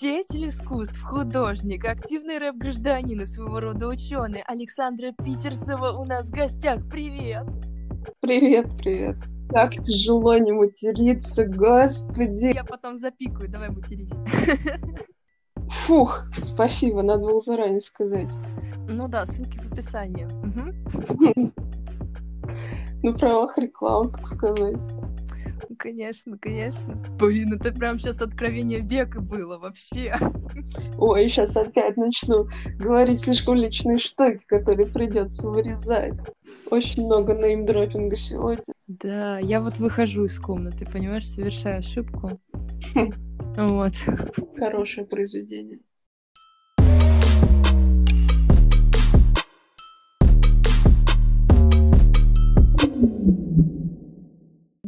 Деятель искусств, художник, активный рэп-гражданин и своего рода ученый Александра Питерцева у нас в гостях. Привет! Привет, привет. Как тяжело не материться, господи. Я потом запикаю, давай матерись. Фух, спасибо, надо было заранее сказать. Ну да, ссылки в описании. На правах рекламы, так сказать. Конечно, конечно. Блин, это прям сейчас откровение века было вообще. Ой, сейчас опять начну говорить слишком личные штуки, которые придется вырезать. Очень много неймдропинга сегодня. Да, я вот выхожу из комнаты, понимаешь, совершаю ошибку. Вот. Хорошее произведение.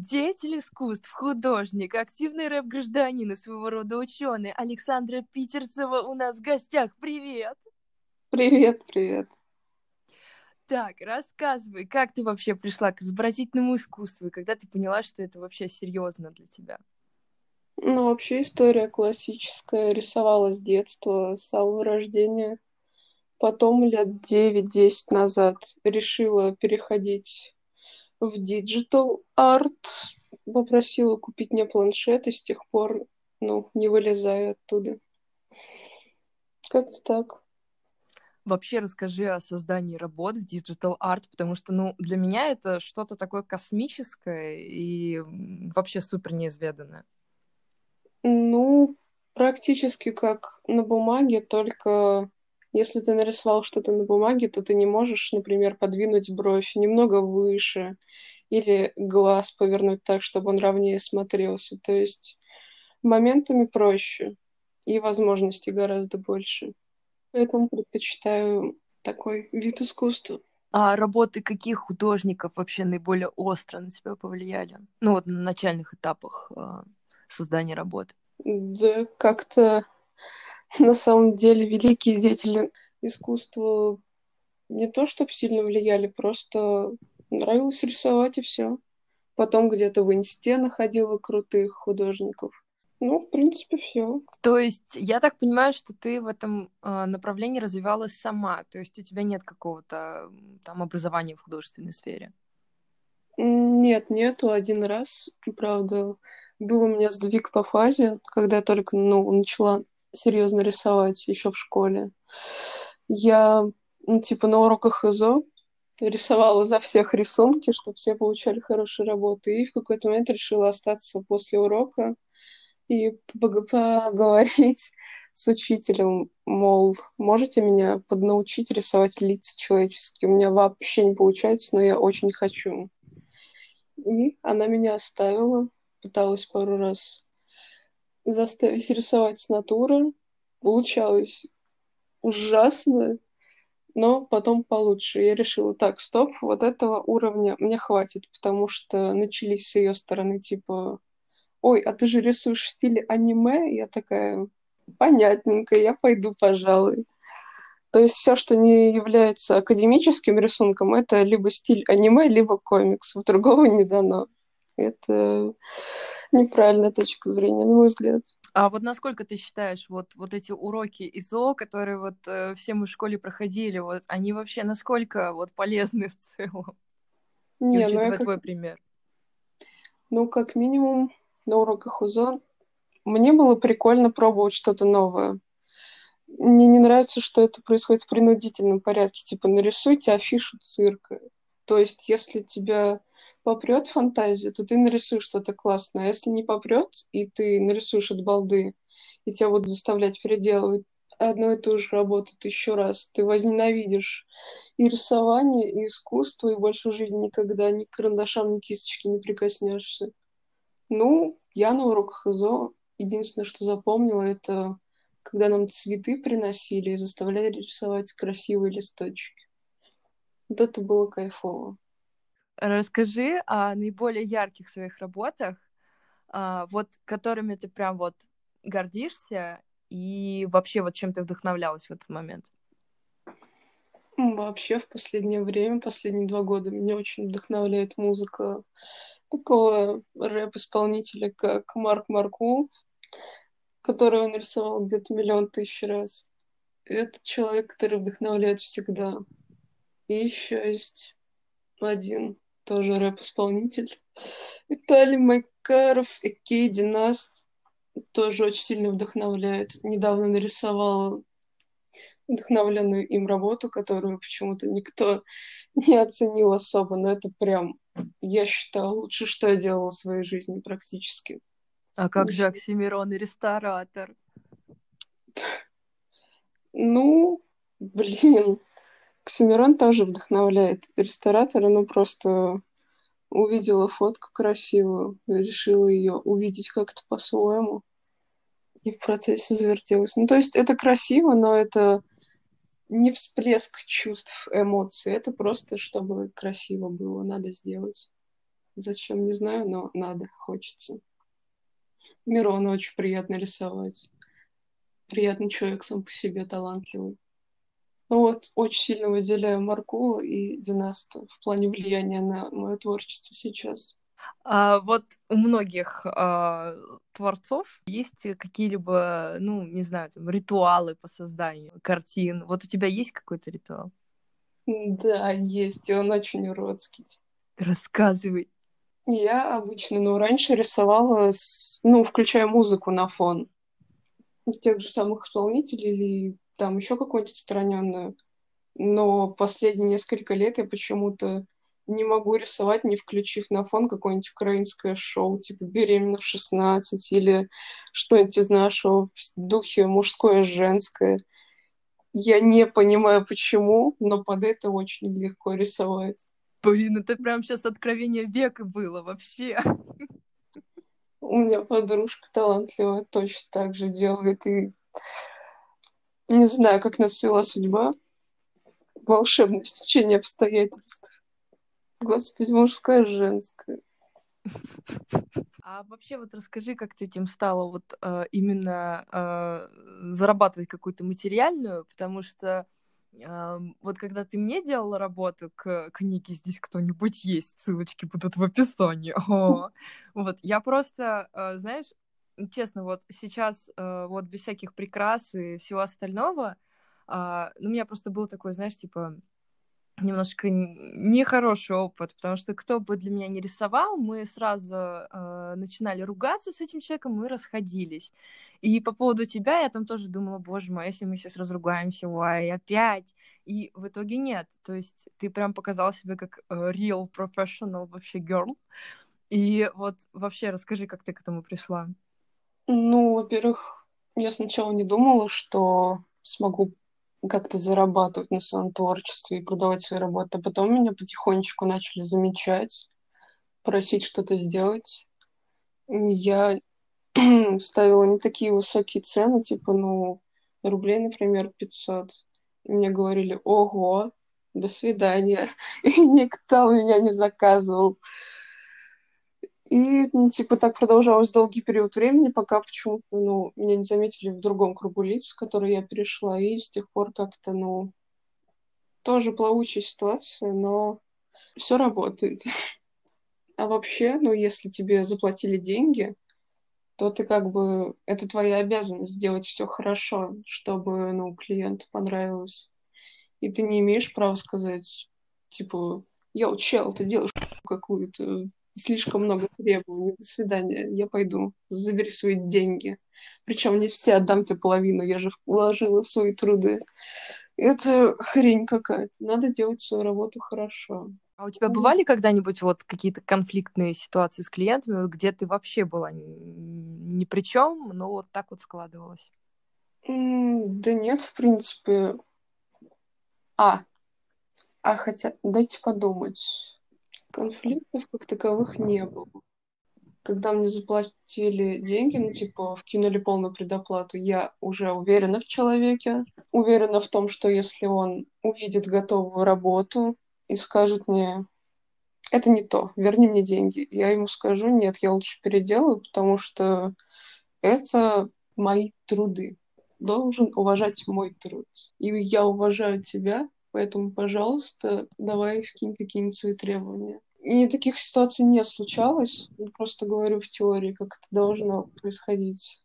Деятель искусств, художник, активный рэп-гражданин и своего рода ученый Александра Питерцева у нас в гостях. Привет! Привет, привет. Так, рассказывай, как ты вообще пришла к изобразительному искусству, и когда ты поняла, что это вообще серьезно для тебя? Ну, вообще история классическая. Рисовала с детства, с самого рождения. Потом лет 9-10 назад решила переходить в digital art. Попросила купить мне планшет, и с тех пор, ну, не вылезаю оттуда. Как-то так. Вообще расскажи о создании работ в digital art, потому что, ну, для меня это что-то такое космическое и вообще супер неизведанное. Ну, практически как на бумаге, только если ты нарисовал что-то на бумаге, то ты не можешь, например, подвинуть бровь немного выше или глаз повернуть так, чтобы он ровнее смотрелся. То есть моментами проще и возможностей гораздо больше. Поэтому предпочитаю такой вид искусства. А работы каких художников вообще наиболее остро на тебя повлияли? Ну вот на начальных этапах э, создания работы. Да, как-то на самом деле великие деятели искусства не то чтобы сильно влияли, просто нравилось рисовать и все. Потом где-то в инсте находила крутых художников. Ну, в принципе, все. То есть, я так понимаю, что ты в этом э, направлении развивалась сама. То есть у тебя нет какого-то там образования в художественной сфере. Нет, нету. Один раз, правда, был у меня сдвиг по фазе, когда я только ну, начала серьезно рисовать еще в школе. Я, ну, типа, на уроках ИЗО рисовала за всех рисунки, чтобы все получали хорошие работы. И в какой-то момент решила остаться после урока и поговорить с учителем, мол, можете меня поднаучить рисовать лица человеческие? У меня вообще не получается, но я очень хочу. И она меня оставила, пыталась пару раз заставить рисовать с натуры. Получалось ужасно, но потом получше. Я решила, так, стоп, вот этого уровня мне хватит, потому что начались с ее стороны, типа, ой, а ты же рисуешь в стиле аниме? Я такая, понятненько, я пойду, пожалуй. То есть все, что не является академическим рисунком, это либо стиль аниме, либо комикс. В другого не дано. Это неправильная точка зрения, на мой взгляд. А вот насколько ты считаешь, вот, вот эти уроки ИЗО, которые вот э, все мы в школе проходили, вот они вообще насколько вот полезны в целом? Не, учитывая ну, твой как... пример. Ну, как минимум, на уроках УЗО мне было прикольно пробовать что-то новое. Мне не нравится, что это происходит в принудительном порядке. Типа, нарисуйте афишу цирка. То есть, если тебя попрет фантазия, то ты нарисуешь что-то классное. А если не попрет, и ты нарисуешь от балды, и тебя будут заставлять переделывать одну и ту же работу тысячу раз, ты возненавидишь и рисование, и искусство, и больше в жизни никогда ни к карандашам, ни кисточки не прикоснешься. Ну, я на уроках ИЗО единственное, что запомнила, это когда нам цветы приносили и заставляли рисовать красивые листочки. Вот это было кайфово. Расскажи о наиболее ярких своих работах, а, вот которыми ты прям вот гордишься и вообще вот чем ты вдохновлялась в этот момент. Вообще в последнее время, последние два года меня очень вдохновляет музыка такого рэп-исполнителя, как Марк Маркул. который он рисовал где-то миллион тысяч раз. Это человек, который вдохновляет всегда. И еще есть один тоже рэп-исполнитель. Виталий Майкаров, Экей Династ. Тоже очень сильно вдохновляет. Недавно нарисовала вдохновленную им работу, которую почему-то никто не оценил особо, но это прям, я считаю, лучше, что я делала в своей жизни практически. А как же Оксимирон и ресторатор? Ну, блин, Оксимирон тоже вдохновляет. Ресторатора, ну, просто увидела фотку красивую, решила ее увидеть как-то по-своему. И в процессе завертелась. Ну, то есть это красиво, но это не всплеск чувств, эмоций. Это просто, чтобы красиво было, надо сделать. Зачем, не знаю, но надо, хочется. Мирона очень приятно рисовать. Приятный человек сам по себе, талантливый. Ну вот, очень сильно выделяю Маркула и Династа в плане влияния на мое творчество сейчас. А вот у многих а, творцов есть какие-либо, ну, не знаю, там, ритуалы по созданию картин. Вот у тебя есть какой-то ритуал? Да, есть, и он очень уродский. Рассказывай. Я обычно, ну, раньше рисовала, с, ну, включая музыку на фон тех же самых исполнителей или там еще какую-нибудь отстраненную. Но последние несколько лет я почему-то не могу рисовать, не включив на фон какое-нибудь украинское шоу, типа «Беременна в 16» или что-нибудь из нашего в духе мужское-женское. Я не понимаю, почему, но под это очень легко рисовать. Блин, это прям сейчас откровение века было вообще. У меня подружка талантливая точно так же делает. И не знаю, как нас свела судьба. Волшебное стечение обстоятельств. Господи, мужская, женская. А вообще вот расскажи, как ты этим стала вот э, именно э, зарабатывать какую-то материальную, потому что э, вот когда ты мне делала работу к книге «Здесь кто-нибудь есть», ссылочки будут в описании, О, вот я просто, знаешь, честно, вот сейчас э, вот без всяких прикрас и всего остального, э, ну, у меня просто был такой, знаешь, типа немножко нехороший опыт, потому что кто бы для меня не рисовал, мы сразу э, начинали ругаться с этим человеком, мы расходились. И по поводу тебя я там тоже думала, боже мой, если мы сейчас разругаемся, ой, опять. И в итоге нет. То есть ты прям показал себя как э, real professional вообще girl. И вот вообще расскажи, как ты к этому пришла. Ну, во-первых, я сначала не думала, что смогу как-то зарабатывать на своем творчестве и продавать свои работы. А потом меня потихонечку начали замечать, просить что-то сделать. Я ставила не такие высокие цены, типа, ну, рублей, например, 500. И мне говорили, ого, до свидания. И никто у меня не заказывал. И, ну, типа, так продолжалось долгий период времени, пока почему-то, ну, меня не заметили в другом кругу лиц, в который я перешла, и с тех пор как-то, ну, тоже плавучая ситуация, но все работает. А вообще, ну, если тебе заплатили деньги, то ты как бы... Это твоя обязанность сделать все хорошо, чтобы, ну, клиенту понравилось. И ты не имеешь права сказать, типа, я чел, ты делаешь какую-то слишком много требований. До свидания, я пойду. Забери свои деньги. Причем не все, отдам тебе половину, я же вложила свои труды. Это хрень какая-то. Надо делать свою работу хорошо. А у тебя бывали когда-нибудь вот какие-то конфликтные ситуации с клиентами, где ты вообще была ни при чем, но вот так вот складывалось? да нет, в принципе. А, а хотя, дайте подумать. Конфликтов как таковых не было. Когда мне заплатили деньги, ну, типа, вкинули полную предоплату, я уже уверена в человеке, уверена в том, что если он увидит готовую работу и скажет мне, это не то, верни мне деньги, я ему скажу, нет, я лучше переделаю, потому что это мои труды. Должен уважать мой труд. И я уважаю тебя, Поэтому, пожалуйста, давай вкинь какие-нибудь свои требования. И таких ситуаций не случалось. Я просто говорю в теории, как это должно происходить.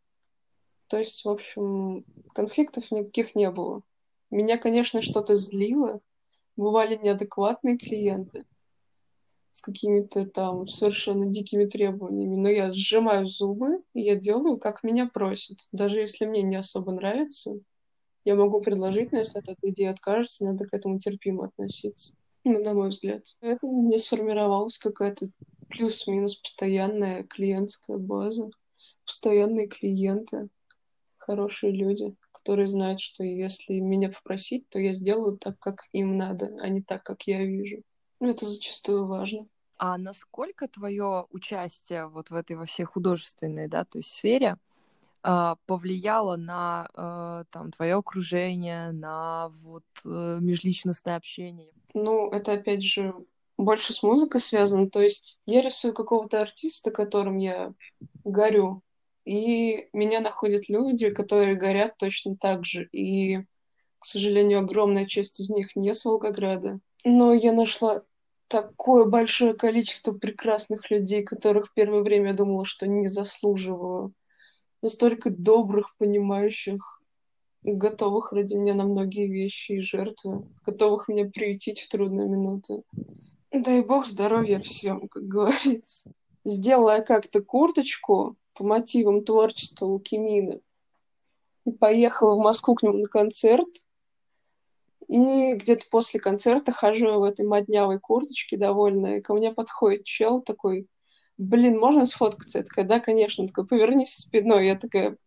То есть, в общем, конфликтов никаких не было. Меня, конечно, что-то злило. Бывали неадекватные клиенты с какими-то там совершенно дикими требованиями, но я сжимаю зубы, и я делаю, как меня просят. Даже если мне не особо нравится, я могу предложить, но если от этой идеи откажется, надо к этому терпимо относиться. Ну, на мой взгляд. Поэтому у меня сформировалась какая-то плюс-минус постоянная клиентская база, постоянные клиенты, хорошие люди, которые знают, что если меня попросить, то я сделаю так, как им надо, а не так, как я вижу. Это зачастую важно. А насколько твое участие вот в этой во всей художественной, да, то есть сфере повлияло на э, там твое окружение, на вот э, межличностное общение? Ну, это опять же больше с музыкой связано. То есть я рисую какого-то артиста, которым я горю, и меня находят люди, которые горят точно так же. И, к сожалению, огромная часть из них не с Волгограда. Но я нашла такое большое количество прекрасных людей, которых в первое время я думала, что не заслуживаю. Настолько добрых, понимающих, готовых ради меня на многие вещи и жертвы, готовых меня приютить в трудные минуты. Дай бог здоровья всем, как говорится. Сделала я как-то курточку по мотивам творчества Лукимины и поехала в Москву к нему на концерт. И где-то после концерта хожу в этой моднявой курточке довольная, и ко мне подходит чел такой, блин, можно сфоткаться? Я такая, да, конечно. Он такой, повернись спиной. Я такая,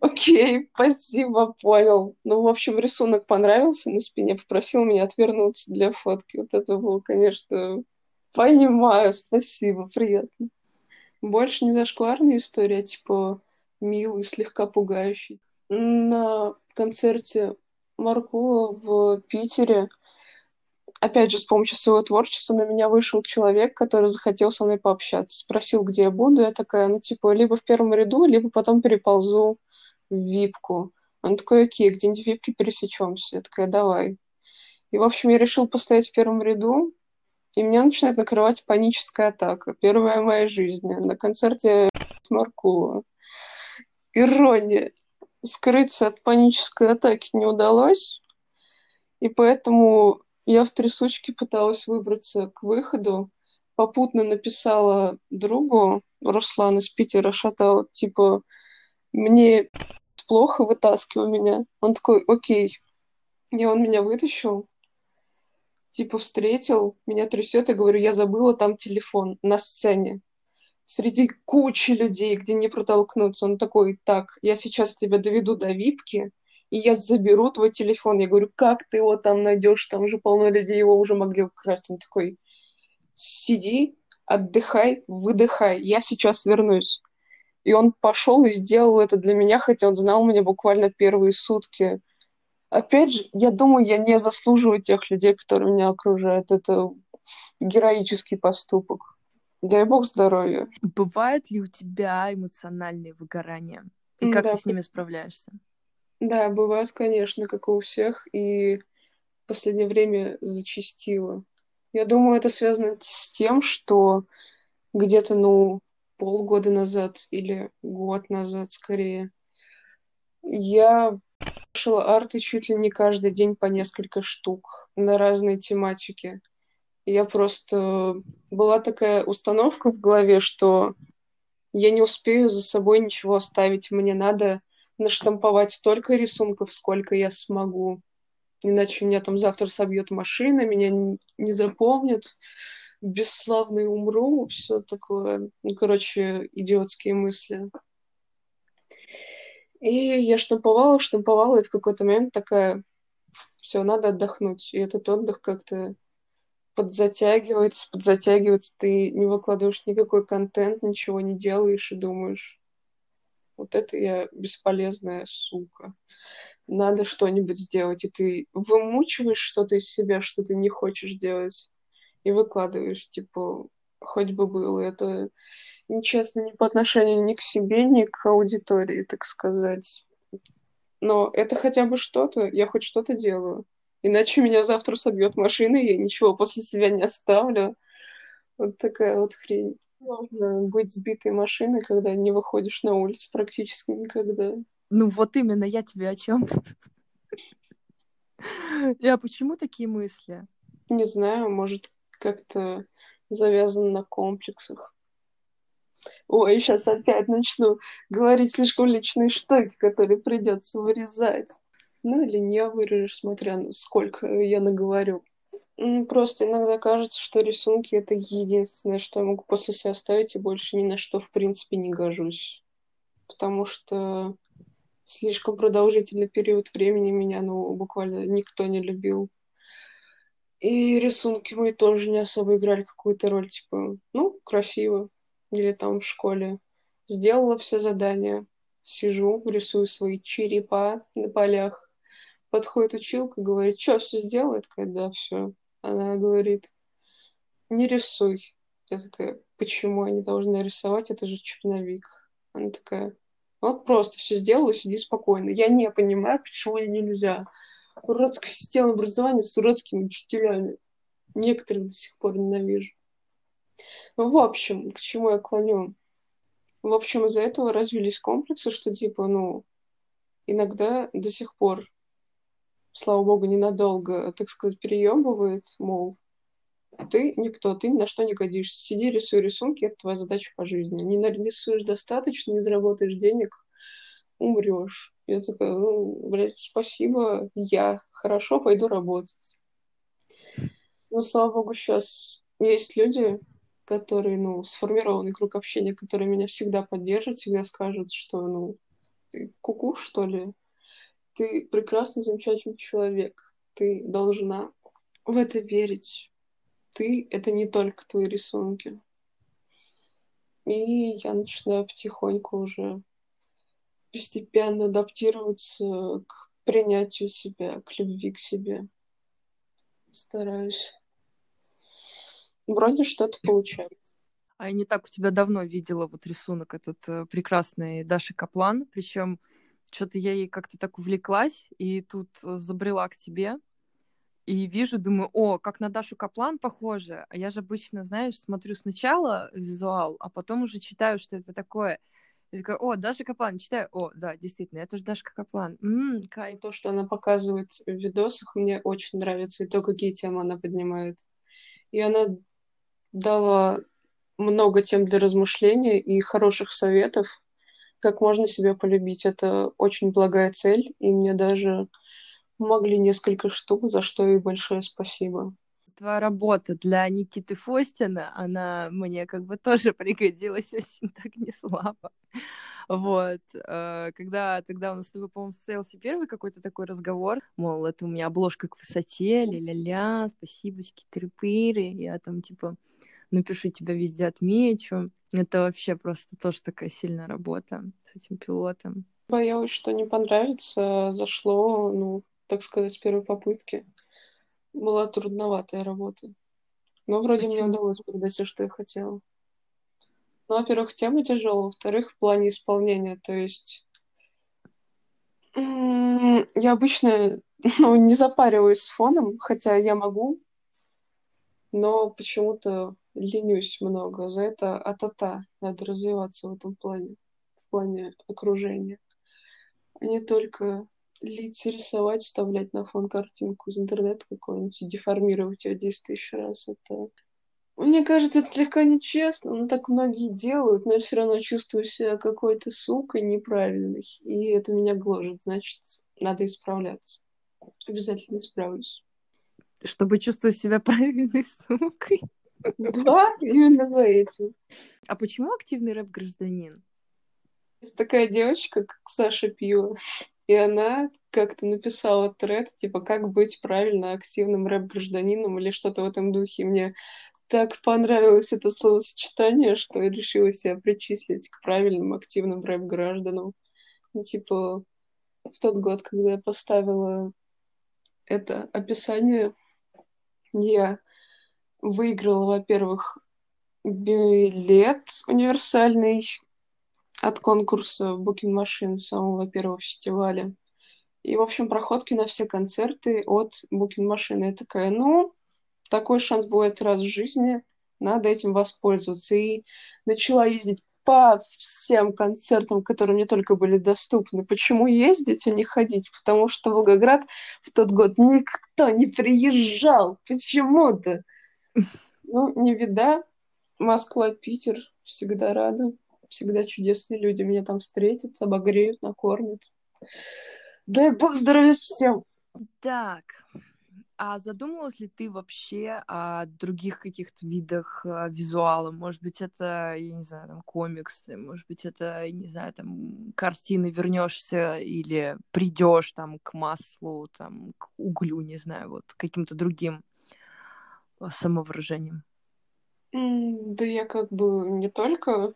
Окей, спасибо, понял. Ну, в общем, рисунок понравился на спине, попросил меня отвернуться для фотки. Вот это было, конечно, понимаю, спасибо, приятно. Больше не зашкварная история, а типа милый, слегка пугающий. На концерте Маркула в Питере опять же, с помощью своего творчества на меня вышел человек, который захотел со мной пообщаться. Спросил, где я буду. Я такая, ну, типа, либо в первом ряду, либо потом переползу в випку. Он такой, окей, где-нибудь в випке пересечемся. Я такая, давай. И, в общем, я решил постоять в первом ряду, и меня начинает накрывать паническая атака. Первая в моей жизни. На концерте Маркула. Ирония. Скрыться от панической атаки не удалось. И поэтому я в трясучке пыталась выбраться к выходу. Попутно написала другу, Руслан из Питера, шатал, типа, мне плохо, вытаскивай меня. Он такой, окей. И он меня вытащил, типа встретил, меня трясет, и говорю, я забыла там телефон на сцене. Среди кучи людей, где не протолкнуться. Он такой, так, я сейчас тебя доведу до випки, и я заберу твой телефон. Я говорю, как ты его там найдешь? Там же полно людей, его уже могли украсть. Он такой, сиди, отдыхай, выдыхай, я сейчас вернусь. И он пошел и сделал это для меня, хотя он знал меня буквально первые сутки. Опять же, я думаю, я не заслуживаю тех людей, которые меня окружают. Это героический поступок. Дай бог здоровья. Бывают ли у тебя эмоциональные выгорания? И как да. ты с ними справляешься? Да, бывают, конечно, как и у всех, и в последнее время зачастило. Я думаю, это связано с тем, что где-то, ну, полгода назад или год назад скорее, я слушала арты чуть ли не каждый день по несколько штук на разные тематики. Я просто... Была такая установка в голове, что я не успею за собой ничего оставить. Мне надо наштамповать столько рисунков, сколько я смогу. Иначе меня там завтра собьет машина, меня не запомнят бесславный умру, все такое, ну, короче, идиотские мысли. И я штамповала, штамповала, и в какой-то момент такая, все, надо отдохнуть. И этот отдых как-то подзатягивается, подзатягивается, ты не выкладываешь никакой контент, ничего не делаешь и думаешь, вот это я бесполезная сука. Надо что-нибудь сделать, и ты вымучиваешь что-то из себя, что ты не хочешь делать и выкладываешь, типа, хоть бы было. Это нечестно ни по отношению ни к себе, ни к аудитории, так сказать. Но это хотя бы что-то, я хоть что-то делаю. Иначе меня завтра собьет машина, и я ничего после себя не оставлю. Вот такая вот хрень. Сложно быть сбитой машиной, когда не выходишь на улицу практически никогда. Ну вот именно, я тебе о чем? Я почему такие мысли? Не знаю, может, как-то завязано на комплексах. Ой, сейчас опять начну говорить слишком личные штуки, которые придется вырезать. Ну или не вырежешь, смотря на сколько я наговорю. Просто иногда кажется, что рисунки — это единственное, что я могу после себя оставить, и больше ни на что, в принципе, не гожусь. Потому что слишком продолжительный период времени меня, ну, буквально никто не любил. И рисунки мои тоже не особо играли какую-то роль, типа, ну, красиво. Или там в школе. Сделала все задания, сижу, рисую свои черепа на полях. Подходит училка, говорит, что, все сделала? Я такая, да, все. Она говорит, не рисуй. Я такая, почему я не должна рисовать? Это же черновик. Она такая, вот просто все сделала, сиди спокойно. Я не понимаю, почему нельзя. Уродская система образования с уродскими учителями. Некоторых до сих пор ненавижу. Ну, в общем, к чему я клоню? В общем, из-за этого развились комплексы, что типа, ну, иногда до сих пор слава богу, ненадолго, так сказать, переебывает, мол, ты никто, ты ни на что не годишься. Сиди, рисуй рисунки, это твоя задача по жизни. Не нарисуешь достаточно, не заработаешь денег, умрешь. Я такая, ну, блядь, спасибо, я хорошо пойду работать. Но, слава богу, сейчас есть люди, которые, ну, сформированный круг общения, которые меня всегда поддержат, всегда скажут, что, ну, куку, что ли? Ты прекрасный, замечательный человек. Ты должна в это верить. Ты — это не только твои рисунки. И я начинаю потихоньку уже постепенно адаптироваться к принятию себя, к любви к себе. Стараюсь. Вроде что-то получается. А я не так у тебя давно видела вот рисунок этот э, прекрасный Даши Каплан, причем что-то я ей как-то так увлеклась, и тут э, забрела к тебе, и вижу, думаю, о, как на Дашу Каплан похоже. А я же обычно, знаешь, смотрю сначала визуал, а потом уже читаю, что это такое. И такая, о, Даша Каплан, читаю, о, да, действительно, это же Даша Каплан. М-м, кайф. То, что она показывает в видосах, мне очень нравится, и то, какие темы она поднимает. И она дала много тем для размышления и хороших советов, как можно себя полюбить. Это очень благая цель, и мне даже помогли несколько штук, за что ей большое спасибо. Твоя работа для Никиты Фостина, она мне как бы тоже пригодилась очень так не слабо. Вот. Э, когда тогда у нас с тобой, по-моему, состоялся первый какой-то такой разговор, мол, это у меня обложка к высоте, ля-ля-ля, спасибо, трипыры, я там, типа, напишу тебя везде отмечу. Это вообще просто тоже такая сильная работа с этим пилотом. Боялась, что не понравится. Зашло, ну, так сказать, с первой попытки. Была трудноватая работа. Но вроде Почему? мне удалось передать все, что я хотела. Ну, во-первых, тема тяжелая, во-вторых, в плане исполнения. То есть я обычно ну, не запариваюсь с фоном, хотя я могу, но почему-то ленюсь много. За это а-та-та. Надо развиваться в этом плане, в плане окружения. А не только лить, рисовать, вставлять на фон картинку из интернета какой-нибудь и деформировать ее 10 тысяч раз. Это мне кажется, это слегка нечестно, но так многие делают, но я все равно чувствую себя какой-то сукой неправильной, и это меня гложет, значит, надо исправляться. Обязательно исправлюсь. Чтобы чувствовать себя правильной сукой. Да, именно за этим. А почему активный рэп-гражданин? Есть такая девочка, как Саша Пьюла, и она как-то написала тред, типа, как быть правильно активным рэп-гражданином или что-то в этом духе. И мне так понравилось это словосочетание, что я решила себя причислить к правильным активным рэп-гражданам. Ну, типа, в тот год, когда я поставила это описание, я выиграла, во-первых, билет универсальный от конкурса Booking Machine, самого первого фестиваля. И, в общем, проходки на все концерты от Booking Machine. Я такая, ну, такой шанс бывает раз в жизни. надо этим воспользоваться. И начала ездить по всем концертам, которые мне только были доступны. Почему ездить, а не ходить? Потому что в Волгоград в тот год никто не приезжал. Почему-то. Ну, не беда. Москва, Питер всегда рада. Всегда чудесные люди меня там встретят, обогреют, накормят. Дай бог здоровья всем! Так, а задумывалась ли ты вообще о других каких-то видах э, визуала? Может быть, это, я не знаю, там комиксы, может быть, это, не знаю, там картины вернешься или придешь там к маслу, там к углю, не знаю, вот каким-то другим э, самовыражением. Да я как бы не только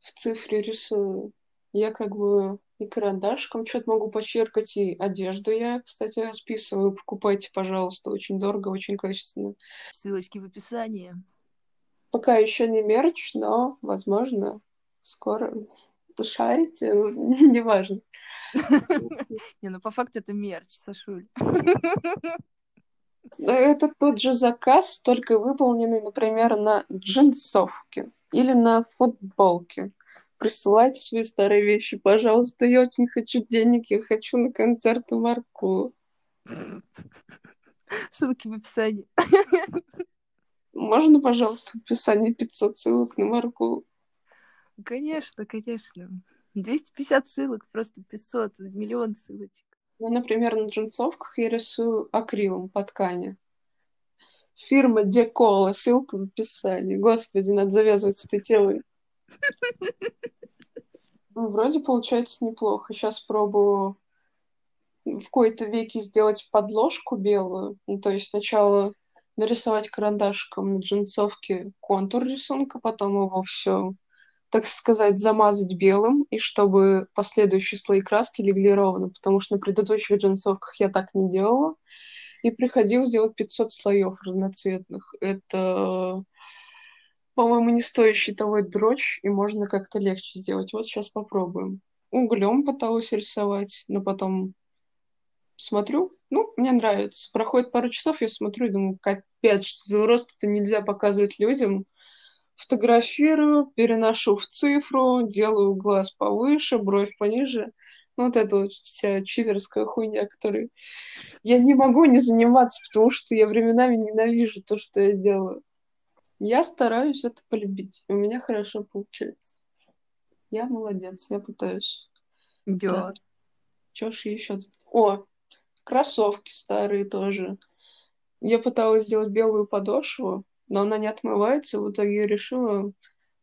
в цифре рисую, я как бы и карандашком что-то могу почеркать, и одежду я, кстати, расписываю. Покупайте, пожалуйста, очень дорого, очень качественно. Ссылочки в описании. Пока еще не мерч, но, возможно, скоро шарите, неважно. Не, ну по факту это мерч, Сашуль. Это тот же заказ, только выполненный, например, на джинсовке или на футболке присылайте свои старые вещи, пожалуйста. Я очень хочу денег, я хочу на концерты Марку. Ссылки в описании. Можно, пожалуйста, в описании 500 ссылок на Марку? Конечно, конечно. 250 ссылок, просто 500, миллион ссылочек. Ну, например, на джинсовках я рисую акрилом по ткани. Фирма Декола, ссылка в описании. Господи, надо завязывать с этой темой. Ну, вроде получается неплохо. Сейчас пробую в кои-то веке сделать подложку белую. Ну, то есть сначала нарисовать карандашком на джинсовке контур рисунка, потом его все, так сказать, замазать белым, и чтобы последующие слои краски легли ровно, потому что на предыдущих джинсовках я так не делала, и приходилось делать 500 слоев разноцветных. Это по-моему, не стоящий того дрочь, и можно как-то легче сделать. Вот сейчас попробуем. Углем пыталась рисовать, но потом смотрю, ну, мне нравится. Проходит пару часов, я смотрю и думаю, капец, что за рост это нельзя показывать людям. Фотографирую, переношу в цифру, делаю глаз повыше, бровь пониже. Ну, вот это вот вся читерская хуйня, которой я не могу не заниматься, потому что я временами ненавижу то, что я делаю. Я стараюсь это полюбить. У меня хорошо получается. Я молодец, я пытаюсь. Да. Чё ж еще? О, кроссовки старые тоже. Я пыталась сделать белую подошву, но она не отмывается. В итоге я решила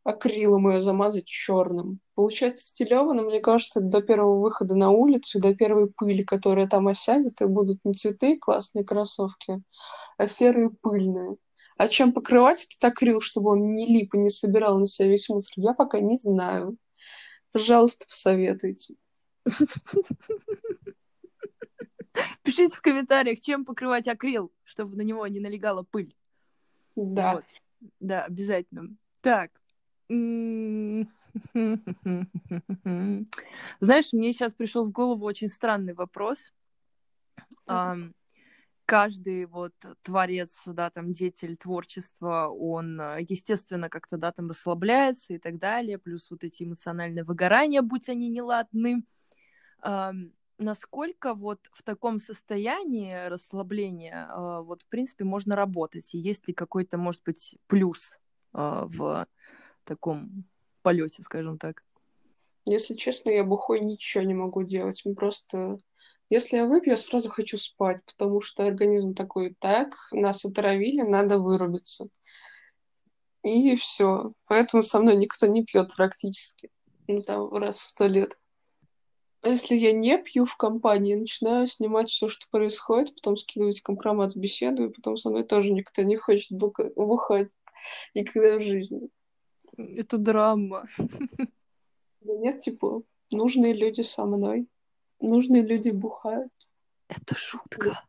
акрилом ее замазать черным. Получается стилево, но мне кажется, до первого выхода на улицу, до первой пыли, которая там осядет, и будут не цветные классные кроссовки, а серые пыльные. А чем покрывать этот акрил, чтобы он не лип и не собирал на себя весь мусор, я пока не знаю. Пожалуйста, посоветуйте. Пишите в комментариях, чем покрывать акрил, чтобы на него не налегала пыль. Да. Вот. Да, обязательно. Так. Знаешь, мне сейчас пришел в голову очень странный вопрос каждый вот творец, да, там, деятель творчества, он, э, естественно, как-то, да, там расслабляется и так далее, плюс вот эти эмоциональные выгорания, будь они неладны. Эм, насколько вот в таком состоянии расслабления, э, вот, в принципе, можно работать? И есть ли какой-то, может быть, плюс э, в таком полете, скажем так? Если честно, я бухой ничего не могу делать. Просто если я выпью, я сразу хочу спать, потому что организм такой, так, нас отравили, надо вырубиться. И все. Поэтому со мной никто не пьет практически. Ну, там, раз в сто лет. А если я не пью в компании, начинаю снимать все, что происходит, потом скидывать компромат в беседу, и потом со мной тоже никто не хочет бухать никогда в жизни. Это драма. Да нет, типа, нужные люди со мной. Нужные люди бухают. Это шутка.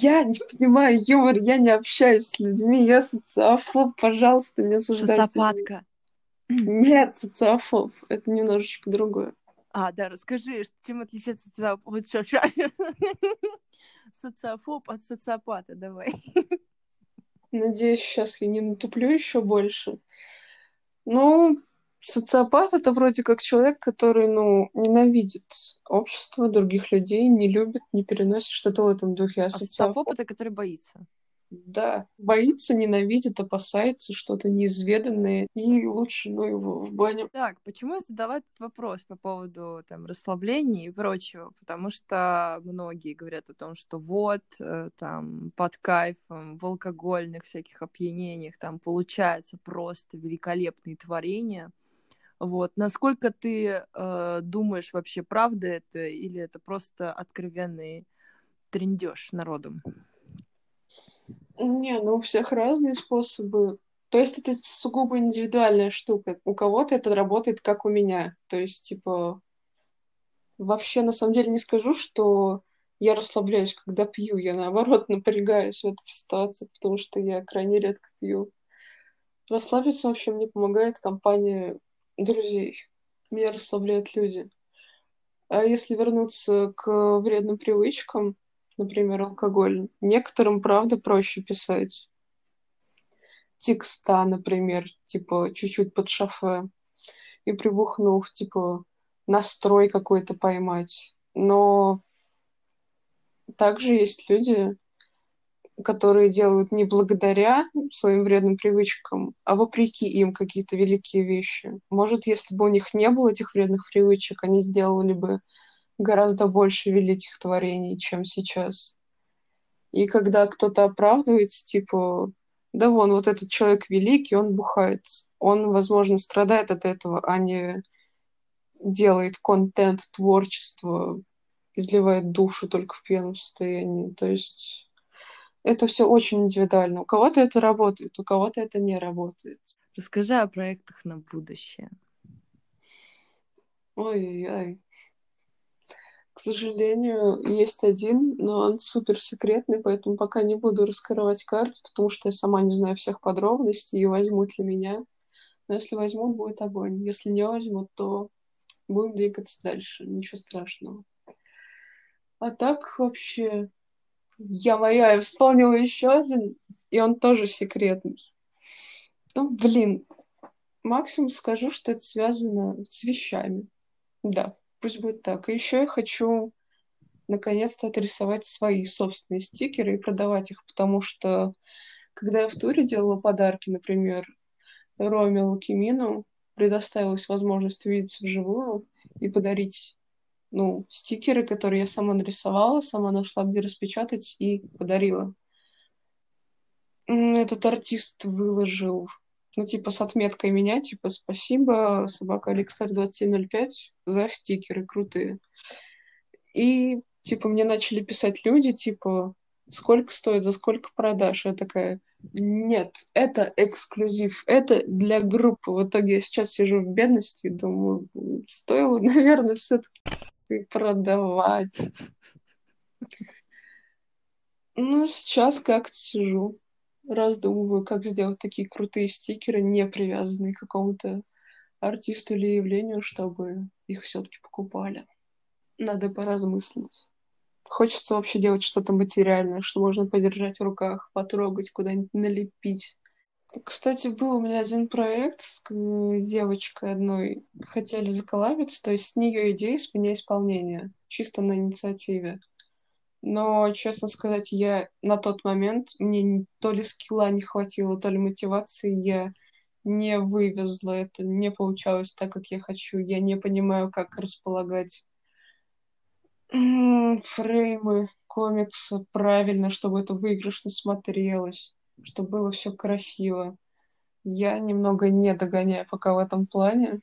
Я не понимаю юмор, я не общаюсь с людьми, я социофоб, пожалуйста, не осуждайте. Социопатка. Нет, социофоб, это немножечко другое. А, да, расскажи, чем отличается социофоб? Социофоб от социопата, давай. Надеюсь, сейчас я не натуплю еще больше. Ну, социопат — это вроде как человек, который, ну, ненавидит общество, других людей, не любит, не переносит что-то в этом духе. А, а социофоб — это который боится. Да, боится, ненавидит, опасается что-то неизведанное, и лучше ну его в баню. Так, почему я задала этот вопрос по поводу там расслабления и прочего? Потому что многие говорят о том, что вот э, там под кайфом, в алкогольных всяких опьянениях там получается просто великолепные творения. Вот. Насколько ты э, думаешь вообще, правда это или это просто откровенный трендеж народом? Не, ну у всех разные способы. То есть это сугубо индивидуальная штука. У кого-то это работает, как у меня. То есть, типа, вообще на самом деле не скажу, что я расслабляюсь, когда пью. Я наоборот напрягаюсь в этой ситуации, потому что я крайне редко пью. Расслабиться вообще мне помогает компания друзей. Меня расслабляют люди. А если вернуться к вредным привычкам, например, алкоголь, некоторым, правда, проще писать. Текста, например, типа чуть-чуть под шофе и прибухнув, типа настрой какой-то поймать. Но также есть люди, которые делают не благодаря своим вредным привычкам, а вопреки им какие-то великие вещи. Может, если бы у них не было этих вредных привычек, они сделали бы гораздо больше великих творений, чем сейчас. И когда кто-то оправдывается, типа, да вон, вот этот человек великий, он бухает. Он, возможно, страдает от этого, а не делает контент, творчество, изливает душу только в пьяном состоянии. То есть это все очень индивидуально. У кого-то это работает, у кого-то это не работает. Расскажи о проектах на будущее. Ой-ой-ой. К сожалению, есть один, но он супер секретный, поэтому пока не буду раскрывать карты, потому что я сама не знаю всех подробностей и возьмут ли меня. Но если возьмут, будет огонь. Если не возьмут, то будем двигаться дальше. Ничего страшного. А так вообще я моя, я вспомнила еще один, и он тоже секретный. Ну, блин, максимум скажу, что это связано с вещами. Да, пусть будет так. И еще я хочу наконец-то отрисовать свои собственные стикеры и продавать их, потому что когда я в туре делала подарки, например, Роме Лукимину, предоставилась возможность увидеться вживую и подарить ну, стикеры, которые я сама нарисовала, сама нашла, где распечатать и подарила. Этот артист выложил, ну, типа, с отметкой меня, типа, спасибо, собака Александр 2705 за стикеры крутые. И, типа, мне начали писать люди, типа, сколько стоит, за сколько продашь? Я такая, нет, это эксклюзив, это для группы. В итоге я сейчас сижу в бедности и думаю, стоило, наверное, все-таки продавать. Ну, сейчас как-то сижу, раздумываю, как сделать такие крутые стикеры, не привязанные к какому-то артисту или явлению, чтобы их все-таки покупали. Надо поразмыслить. Хочется вообще делать что-то материальное, что можно подержать в руках, потрогать, куда-нибудь налепить. Кстати, был у меня один проект с девочкой одной. Хотели заколабиться, то есть с нее идеи, с меня исполнение. Чисто на инициативе. Но, честно сказать, я на тот момент, мне то ли скилла не хватило, то ли мотивации, я не вывезла это, не получалось так, как я хочу. Я не понимаю, как располагать фреймы комикса правильно, чтобы это выигрышно смотрелось чтобы было все красиво. Я немного не догоняю пока в этом плане.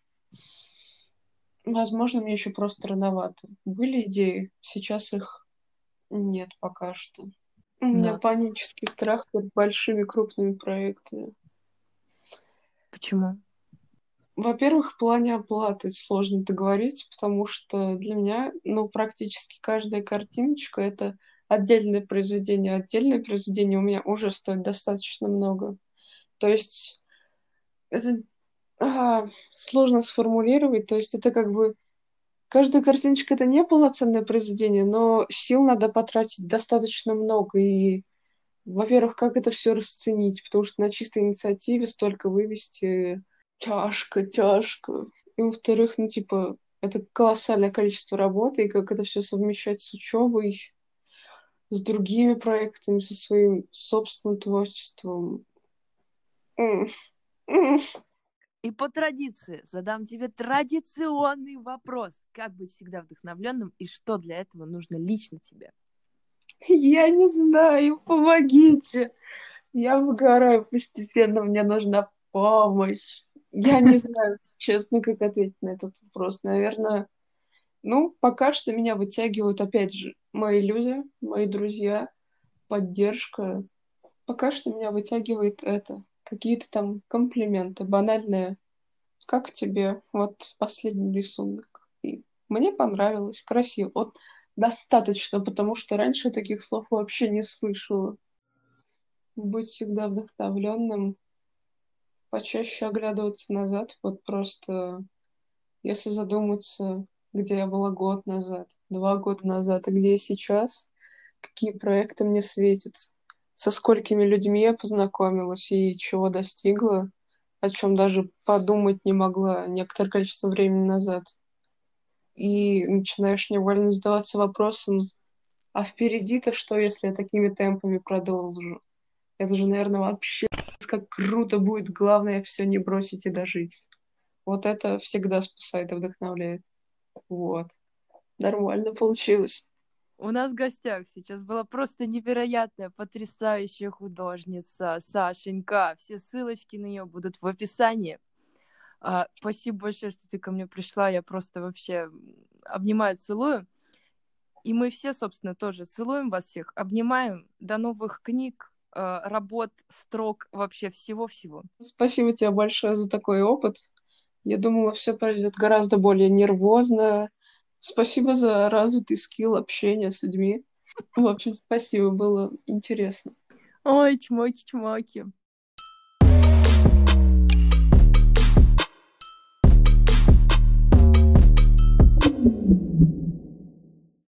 Возможно, мне еще просто рановато. Были идеи, сейчас их нет пока что. У меня да. панический страх перед большими крупными проектами. Почему? Во-первых, в плане оплаты сложно договорить, потому что для меня, ну, практически каждая картиночка — это отдельное произведение. Отдельное произведение у меня уже стоит достаточно много. То есть это а, сложно сформулировать. То есть это как бы каждая картиночка это не полноценное произведение, но сил надо потратить достаточно много и во-первых, как это все расценить, потому что на чистой инициативе столько вывести тяжко, тяжко. И во-вторых, ну, типа, это колоссальное количество работы, и как это все совмещать с учебой, с другими проектами, со своим собственным творчеством. И по традиции задам тебе традиционный вопрос. Как быть всегда вдохновленным и что для этого нужно лично тебе? Я не знаю, помогите. Я выгораю постепенно, мне нужна помощь. Я не знаю, честно, как ответить на этот вопрос. Наверное, ну, пока что меня вытягивают, опять же, мои люди, мои друзья, поддержка. Пока что меня вытягивает это. Какие-то там комплименты, банальные. Как тебе? Вот последний рисунок. И мне понравилось, красиво. Вот достаточно, потому что раньше таких слов вообще не слышала. Быть всегда вдохновленным, почаще оглядываться назад, вот просто, если задуматься, где я была год назад, два года назад, и где я сейчас, какие проекты мне светят, со сколькими людьми я познакомилась и чего достигла, о чем даже подумать не могла некоторое количество времени назад и начинаешь невольно задаваться вопросом, а впереди-то что, если я такими темпами продолжу? Это же, наверное, вообще как круто будет. Главное все не бросить и дожить. Вот это всегда спасает и вдохновляет. Вот. Нормально получилось. У нас в гостях сейчас была просто невероятная, потрясающая художница Сашенька. Все ссылочки на нее будут в описании. А, спасибо большое, что ты ко мне пришла. Я просто вообще обнимаю, целую. И мы все, собственно, тоже целуем вас всех, обнимаем. До новых книг, а, работ, строк, вообще всего-всего. Спасибо тебе большое за такой опыт. Я думала, все пройдет гораздо более нервозно. Спасибо за развитый скилл общения с людьми. В общем, спасибо, было интересно. Ой, чмоки-чмоки.